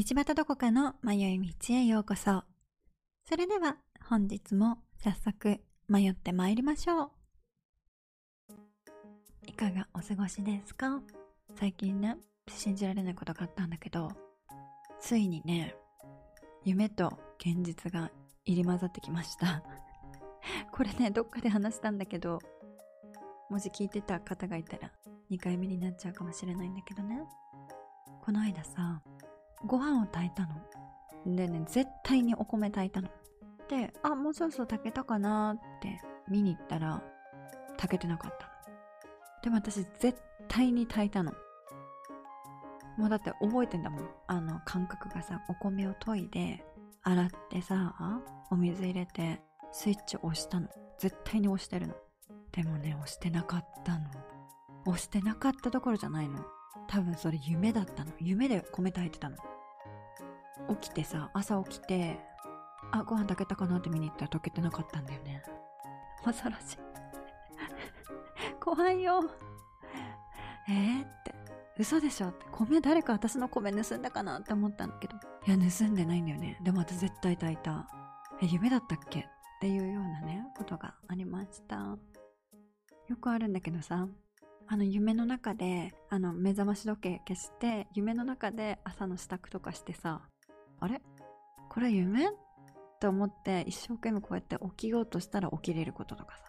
道端どこかの迷い道へようこそ。それでは本日も早速迷って参りましょう。いかがお過ごしですか？最近ね、信じられないことがあったんだけど、ついにね、夢と現実が入り混ざってきました。これね、どっかで話したんだけど、もし聞いてた方がいたら2回目になっちゃうかもしれないんだけどね。この間さ、ご飯を炊いたの。でね、絶対にお米炊いたの。で、あ、もうそろそろ炊けたかなって見に行ったら、炊けてなかったの。でも私絶対に炊いたの。もうだって覚えてんだもん。あの感覚がさ、お米を研いで、洗ってさ、お水入れて、スイッチ押したの。絶対に押してるの。でもね、押してなかったの。押してなかったどころじゃないの。多分それ夢だったの。夢で米炊いてたの。起きてさ、朝起きて、あ、ご飯炊けたかなって見に行ったら炊けてなかったんだよね。恐ろしい。怖いよ。えー、って。嘘でしょって。米誰か私の米盗んだかなって思ったんだけど。いや、盗んでないんだよね。でも私絶対炊いた。え、夢だったっけ？っていうようなね、ことがありました。よくあるんだけどさ、あの夢の中で、あの目覚まし時計消して、夢の中で朝の支度とかしてさ、あれ？これ夢？と思って一生懸命こうやって起きようとしたら起きれることとかさ。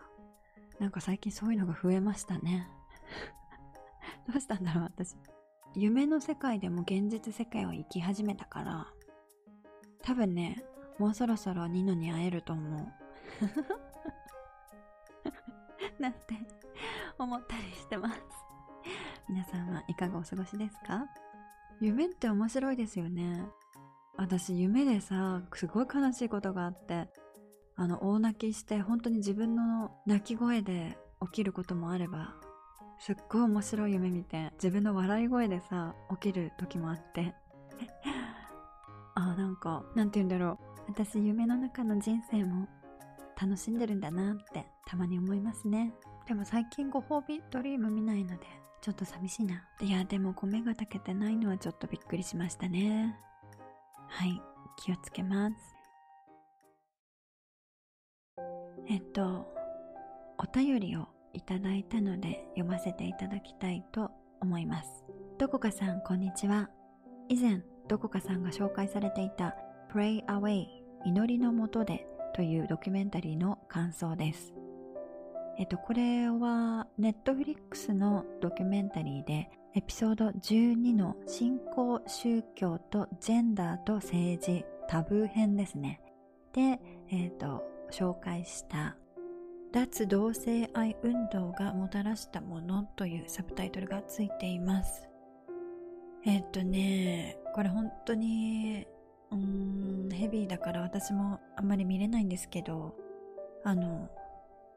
なんか最近そういうのが増えましたね。どうしたんだろう私。夢の世界でも現実世界を生き始めたから、多分ね、もうそろそろニノに会えると思う。なんて思ったりしてます。皆さんはいかがお過ごしですか？夢って面白いですよね。私夢でさ、すごい悲しいことがあって、あの、大泣きして本当に自分の泣き声で起きることもあれば、すっごい面白い夢見て、自分の笑い声でさ、起きる時もあって。あ、なんか、なんて言うんだろう。私夢の中の人生も楽しんでるんだなってたまに思いますね。でも最近ご褒美ドリーム見ないので、ちょっと寂しいな。いや、でも米が炊けてないのはちょっとびっくりしましたね。はい、気をつけます。えっと、お便りをいただいたので読ませていただきたいと思います。どこかさん、こんにちは。以前、どこかさんが紹介されていた Pray Away 祈りのもとでというドキュメンタリーの感想です。えっと、これは、ネットフリックスのドキュメンタリーで、エピソード12の信仰、宗教とジェンダーと政治、タブー編ですね。で、えっと、紹介した脱同性愛運動がもたらしたものというサブタイトルがついています。えっとね、これ本当にうーん、ヘビーだから私もあんまり見れないんですけど、あの、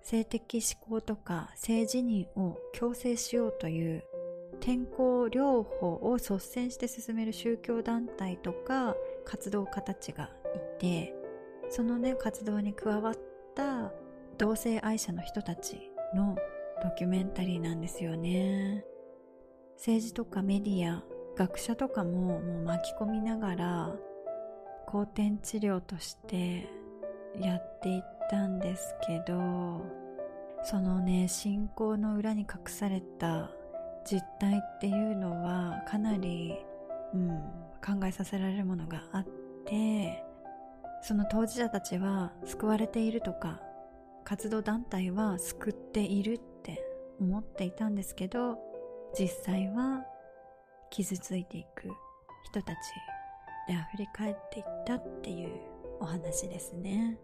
性的思考とか性自認を強制しようという天候療法を率先して進める宗教団体とか活動家たちがいて、そのね、活動に加わった同性愛者の人たちのドキュメンタリーなんですよね。政治とかメディア、学者とかももう巻き込みながら後天治療としてやっていったんですけどそのね信仰の裏に隠された実態っていうのはかなり、うん、考えさせられるものがあってその当事者たちは救われているとか活動団体は救っているって思っていたんですけど実際は傷ついていく人たちで溢れ返っていったっていうお話ですね。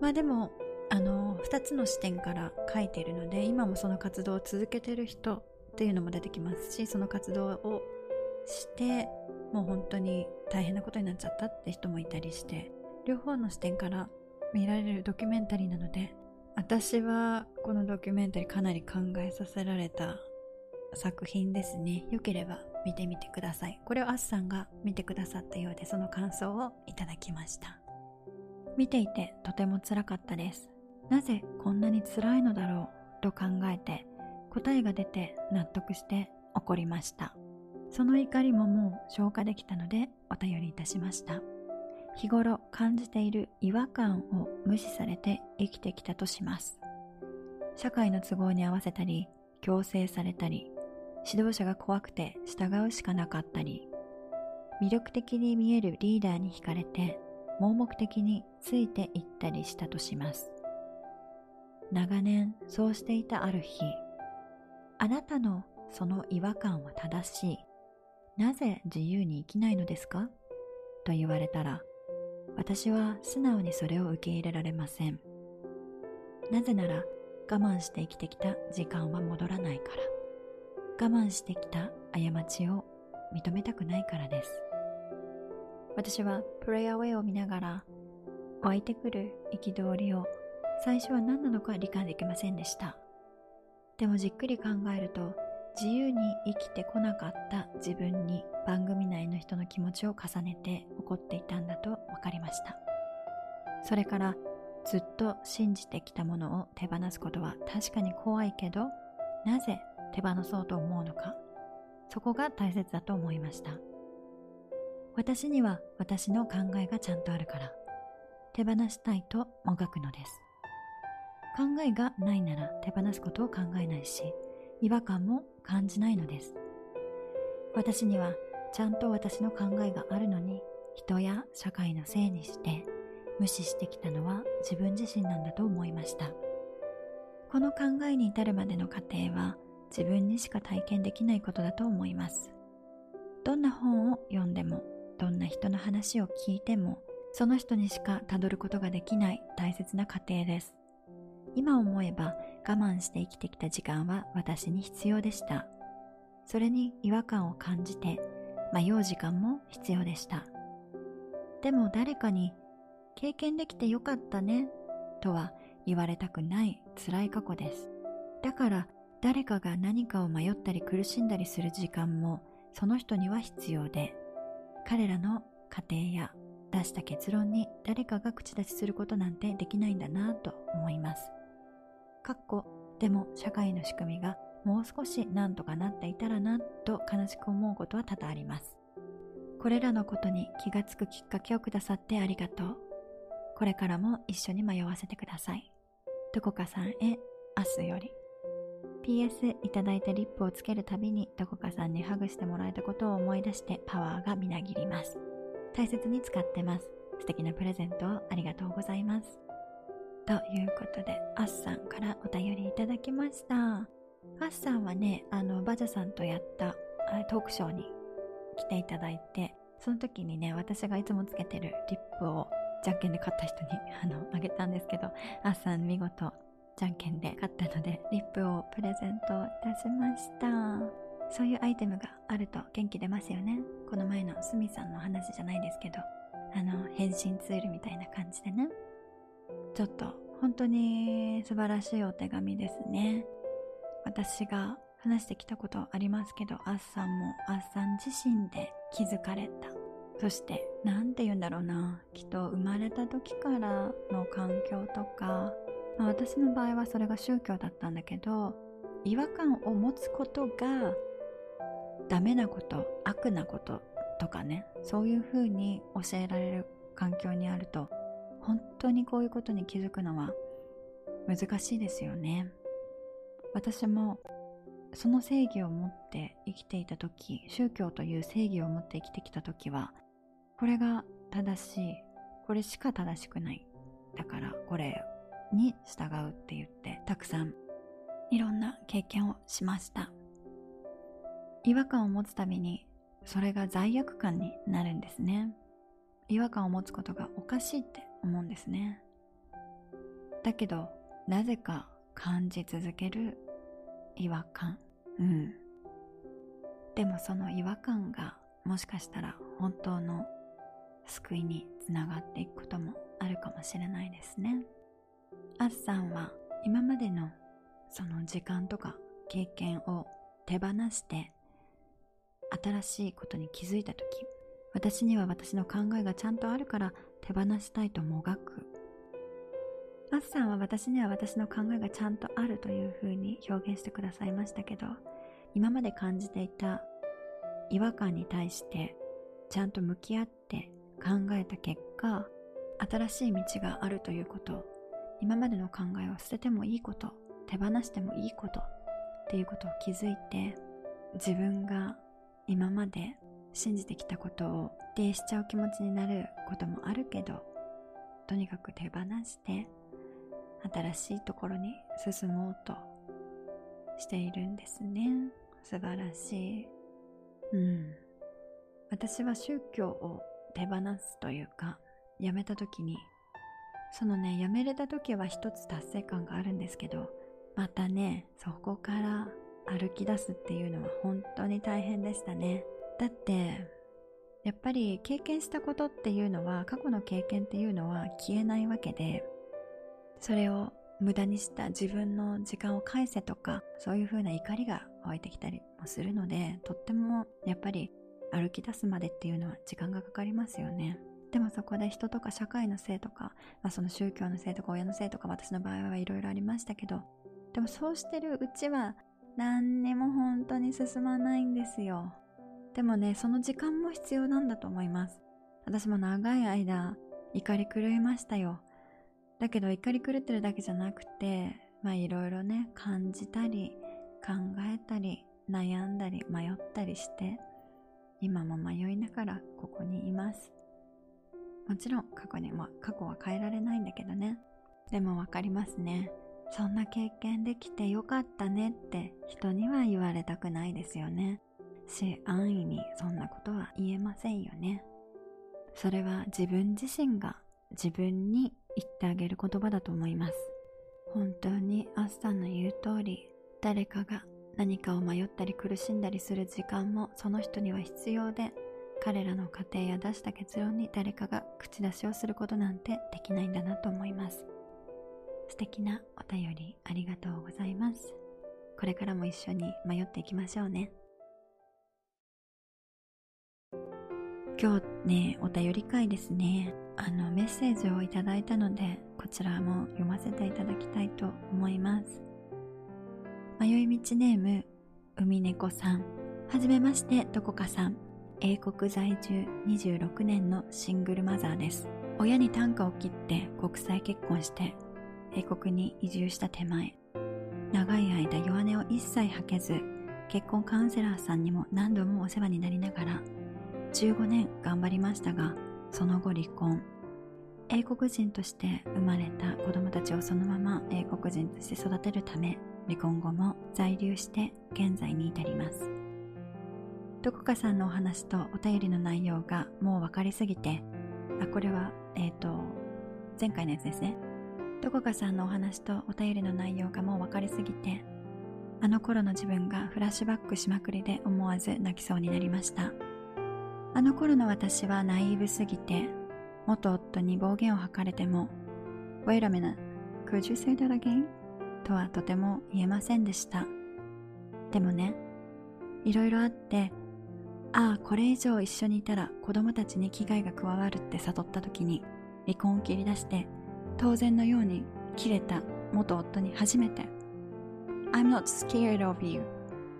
まあでも、あの、二つの視点から書いているので、今もその活動を続けてる人っていうのも出てきますし、その活動をして、もう本当に大変なことになっちゃったって人もいたりして、両方の視点から見られるドキュメンタリーなので、私はこのドキュメンタリーかなり考えさせられた作品ですね。よければ見てみてください。これをアッさんが見てくださったようでその感想をいただきました。見ていてとても辛かったです。なぜこんなに辛いのだろうと考えて答えが出て納得して怒りました。その怒りももう消化できたのでお便りいたしました。日頃感じている違和感を無視されて生きてきたとします。社会の都合に合わせたり強制されたり指導者が怖くて従うしかなかったり魅力的に見えるリーダーに惹かれて盲目的についていったりしたとします。長年そうしていたある日あなたのその違和感は正しい。なぜ自由に生きないのですか？と言われたら私は素直にそれを受け入れられません。なぜなら我慢して生きてきた時間は戻らないから。我慢してきた過ちを認めたくないからです。私はプレイアウェイを見ながら湧いてくる憤りを最初は何なのか理解できませんでした。でもじっくり考えると自由に生きてこなかった自分に番組内の人の気持ちを重ねて怒っていたんだと分かりました。それからずっと信じてきたものを手放すことは確かに怖いけどなぜ手放そうと思うのか？そこが大切だと思いました。私には私の考えがちゃんとあるから手放したいともがくのです。考えがないなら手放すことを考えないし違和感も感じないのです。私にはちゃんと私の考えがあるのに人や社会のせいにして無視してきたのは自分自身なんだと思いました。この考えに至るまでの過程は自分にしか体験できないことだと思います。どんな本を読んでもどんな人の話を聞いてもその人にしかたどることができない大切な過程です。今思えば我慢して生きてきた時間は私に必要でした。それに違和感を感じて迷う時間も必要でした。でも誰かに経験できてよかったねとは言われたくない辛い過去です。だから誰かが何かを迷ったり苦しんだりする時間もその人には必要で彼らの過程や出した結論に誰かが口出しすることなんてできないんだなと思います。かっこでも社会の仕組みがもう少し何とかなっていたらなと悲しく思うことは多々あります。これらのことに気がつくきっかけをくださってありがとう。これからも一緒に迷わせてください。どこかさんへ明日より。PS いただいたリップをつけるたびにどこかさんにハグしてもらえたことを思い出してパワーがみなぎります。大切に使ってます。素敵なプレゼントをありがとうございます。ということで、アッさんからお便りいただきました。アッさんはね、あの、バジャさんとやったトークショーに来ていただいて、その時にね、私がいつもつけてるリップをじゃんけんで買った人に あのあげたんですけど、アッさん見事じゃんけんで買ったので、リップをプレゼントいたしました。そういうアイテムがあると元気出ますよね。この前のスミさんの話じゃないですけど、あの、変身ツールみたいな感じでね。ちょっと本当に素晴らしいお手紙ですね。私が話してきたことありますけど、アッサンもアッサン自身で気づかれた。そして、なんて言うんだろうな。きっと生まれた時からの環境とか、まあ、私の場合はそれが宗教だったんだけど、違和感を持つことがダメなこと、悪なこととかね、そういうふうに教えられる環境にあると本当にこういうことに気づくのは難しいですよね。私もその正義を持って生きていた時宗教という正義を持って生きてきた時はこれが正しいこれしか正しくない。だからこれに従うって言ってたくさんいろんな経験をしました。違和感を持つたびにそれが罪悪感になるんですね。違和感を持つことがおかしいって思うんですね。だけどなぜか感じ続ける違和感？うん。でもその違和感がもしかしたら本当の救いにつながっていくこともあるかもしれないですね。あっさんは今までのその時間とか経験を手放して新しいことに気づいた時私には私の考えがちゃんとあるから手放したいともがく。アスさんは私には私の考えがちゃんとあるというふうに表現してくださいましたけど、今まで感じていた違和感に対してちゃんと向き合って考えた結果新しい道があるということ今までの考えを捨ててもいいこと手放してもいいことっていうことを気づいて自分が今まで信じてきたことを定しちゃう気持ちになることもあるけどとにかく手放して新しいところに進もうとしているんですね。素晴らしい。うん。私は宗教を手放すというかやめた時にそのねやめれた時は一つ達成感があるんですけどまたねそこから歩き出すっていうのは本当に大変でしたね。だってやっぱり経験したことっていうのは過去の経験っていうのは消えないわけでそれを無駄にした自分の時間を返せとかそういう風な怒りが湧いてきたりもするのでとってもやっぱり歩き出すまでっていうのは時間がかかりますよね。でもそこで人とか社会のせいとか、まあ、その宗教のせいとか親のせいとか私の場合はいろいろありましたけどでもそうしてるうちは何にも本当に進まないんですよ。でもねその時間も必要なんだと思います。私も長い間怒り狂いましたよ。だけど怒り狂ってるだけじゃなくてまあいろいろね感じたり考えたり悩んだり迷ったりして今も迷いながらここにいます。もちろん過去にも過去は変えられないんだけどね。でもわかりますね。そんな経験できてよかったねって人には言われたくないですよね。し安易にそんなことは言えませんよね。それは自分自身が自分に言ってあげる言葉だと思います。本当にアスさんの言う通り誰かが何かを迷ったり苦しんだりする時間もその人には必要で彼らの過程や出した結論に誰かが口出しをすることなんてできないんだなと思います。素敵なお便りありがとうございます。これからも一緒に迷っていきましょうね。今日ねお便り会ですね。あのメッセージをいただいたのでこちらも読ませていただきたいと思います。迷い道ネーム海猫さん。はじめましてどこかさん。英国在住26年のシングルマザーです。親に短歌を切って国際結婚して英国に移住した手前。長い間弱音を一切吐けず結婚カウンセラーさんにも何度もお世話になりながら15年頑張りましたがその後離婚。英国人として生まれた子供たちをそのまま英国人として育てるため離婚後も在留して現在に至ります。どこかさんのお話とお便りの内容がもう分かりすぎてあこれはえっ、ー、と前回のやつですね。どこかさんのお話とお便りの内容がもう分かりすぎてあの頃の自分がフラッシュバックしまくりで思わず泣きそうになりました。あの頃の私はナイーブすぎて元夫に暴言を吐かれても Wait a minute, could you say that again? とはとても言えませんでしたでもねいろいろあってああこれ以上一緒にいたら子供たちに危害が加わるって悟った時に離婚を切り出して当然のように切れた元夫に初めて I'm not scared of you っ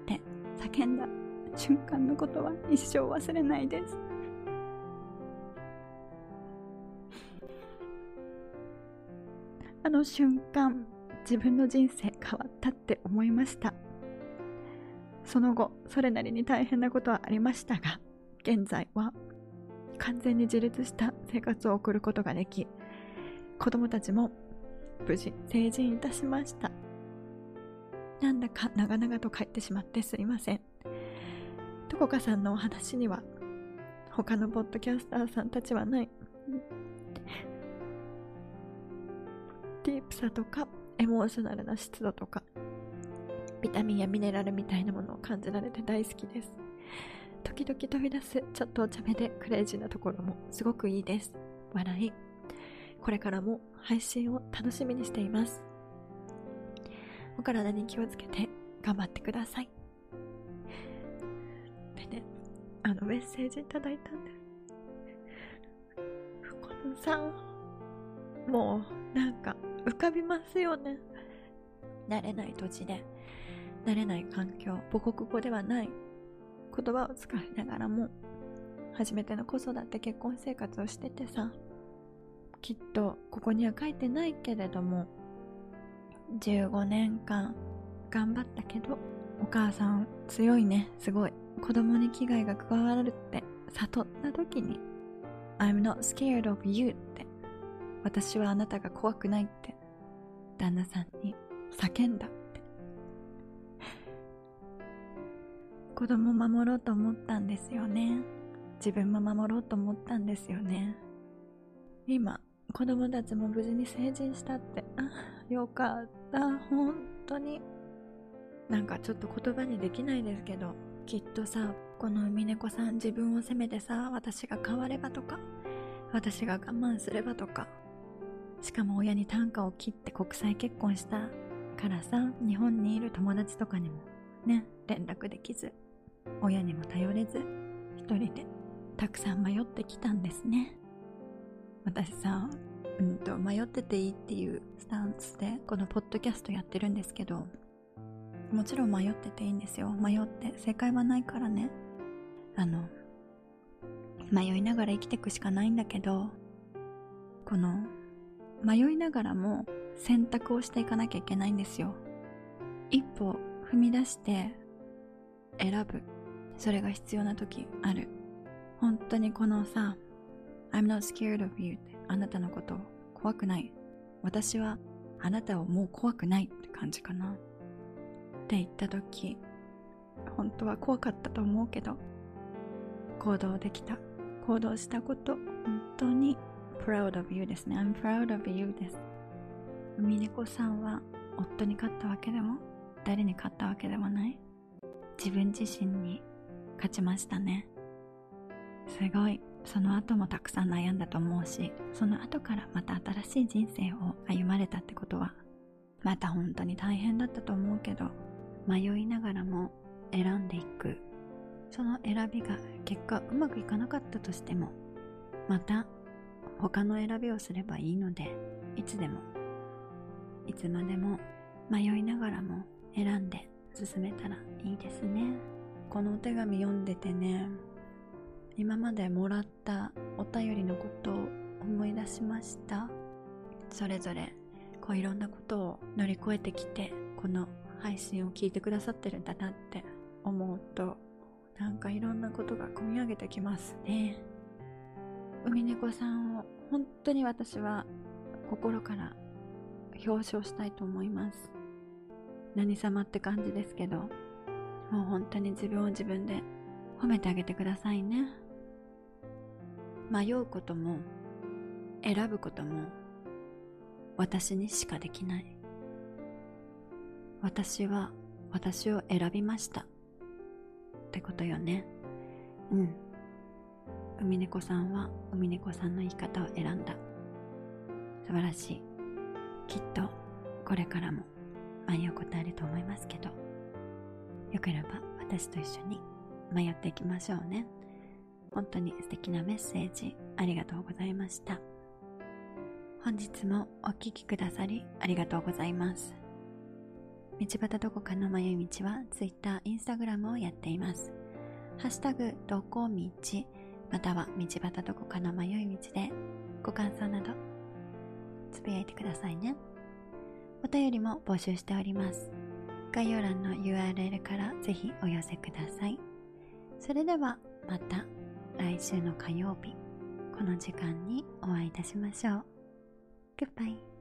て叫んだ瞬間のことは一生忘れないです。あの瞬間自分の人生変わったって思いました。その後それなりに大変なことはありましたが現在は完全に自立した生活を送ることができ子供たちも無事成人いたしました。なんだか長々と帰ってしまってすいません。どこかさんのお話には他のポッドキャスターさんたちはない。ディープさとかエモーショナルな湿度とかビタミンやミネラルみたいなものを感じられて大好きです。時々飛び出すちょっとお茶目でクレイジーなところもすごくいいです。笑い。これからも配信を楽しみにしています。お体に気をつけて頑張ってください。あのメッセージいただいたんで。すこのさもうなんか浮かびますよね。慣れない土地で。慣れない環境母国語ではない言葉を使いながらも初めての子育て結婚生活をしててさきっとここには書いてないけれども15年間頑張ったけどお母さん強いね。すごい。子供に危害が加わるって悟った時に I'm not scared of you って私はあなたが怖くないって旦那さんに叫んだって。子供守ろうと思ったんですよね。自分も守ろうと思ったんですよね。今子供たちも無事に成人したって。あよかった。本当に。なんかちょっと言葉にできないですけど。きっとさこの海猫さん自分を責めてさ私が変わればとか私が我慢すればとかしかも親に短歌を切って国際結婚したからさ日本にいる友達とかにもね連絡できず親にも頼れず一人でたくさん迷ってきたんですね。私さうんと迷ってていいっていうスタンスでこのポッドキャストやってるんですけどもちろん迷ってていいんですよ。迷って正解はないからね。あの迷いながら生きていくしかないんだけどこの迷いながらも選択をしていかなきゃいけないんですよ。一歩踏み出して選ぶ。それが必要な時ある。本当にこのさ I'm not scared of you ってあなたのこと怖くない。私はあなたをもう怖くないって感じかな。って言った時本当は怖かったと思うけど行動できた。行動したこと本当に proud of you ですね。I'm proud of you です。海猫さんは夫に勝ったわけでも誰に勝ったわけでもない。自分自身に勝ちましたね。すごい。その後もたくさん悩んだと思うしその後からまた新しい人生を歩まれたってことはまた本当に大変だったと思うけど迷いながらも選んでいく。その選びが結果うまくいかなかったとしてもまた他の選びをすればいいのでいつでもいつまでも迷いながらも選んで進めたらいいですね。このお手紙読んでてね今までもらったお便りのことを思い出しました。それぞれこういろんなことを乗り越えてきてこの配信を聞いてくださってるんだなって思うとなんかいろんなことが込み上げてきますね。海猫さんを本当に私は心から表彰したいと思います。何様って感じですけどもう本当に自分を自分で褒めてあげてくださいね。迷うことも選ぶことも私にしかできない。私は私を選びました。ってことよね。うん。海猫さんは海猫さんの生き方を選んだ。素晴らしい。きっとこれからも迷うことあると思いますけど。よければ私と一緒に迷っていきましょうね。本当に素敵なメッセージありがとうございました。本日もお聴きくださりありがとうございます。道端どこかの迷い道は Twitter、Instagram をやっています。ハッシュタグどこ道または道端どこかの迷い道でご感想などつぶやいてくださいね。お便りも募集しております。概要欄の URL からぜひお寄せください。それではまた来週の火曜日。この時間にお会いいたしましょう。Goodbye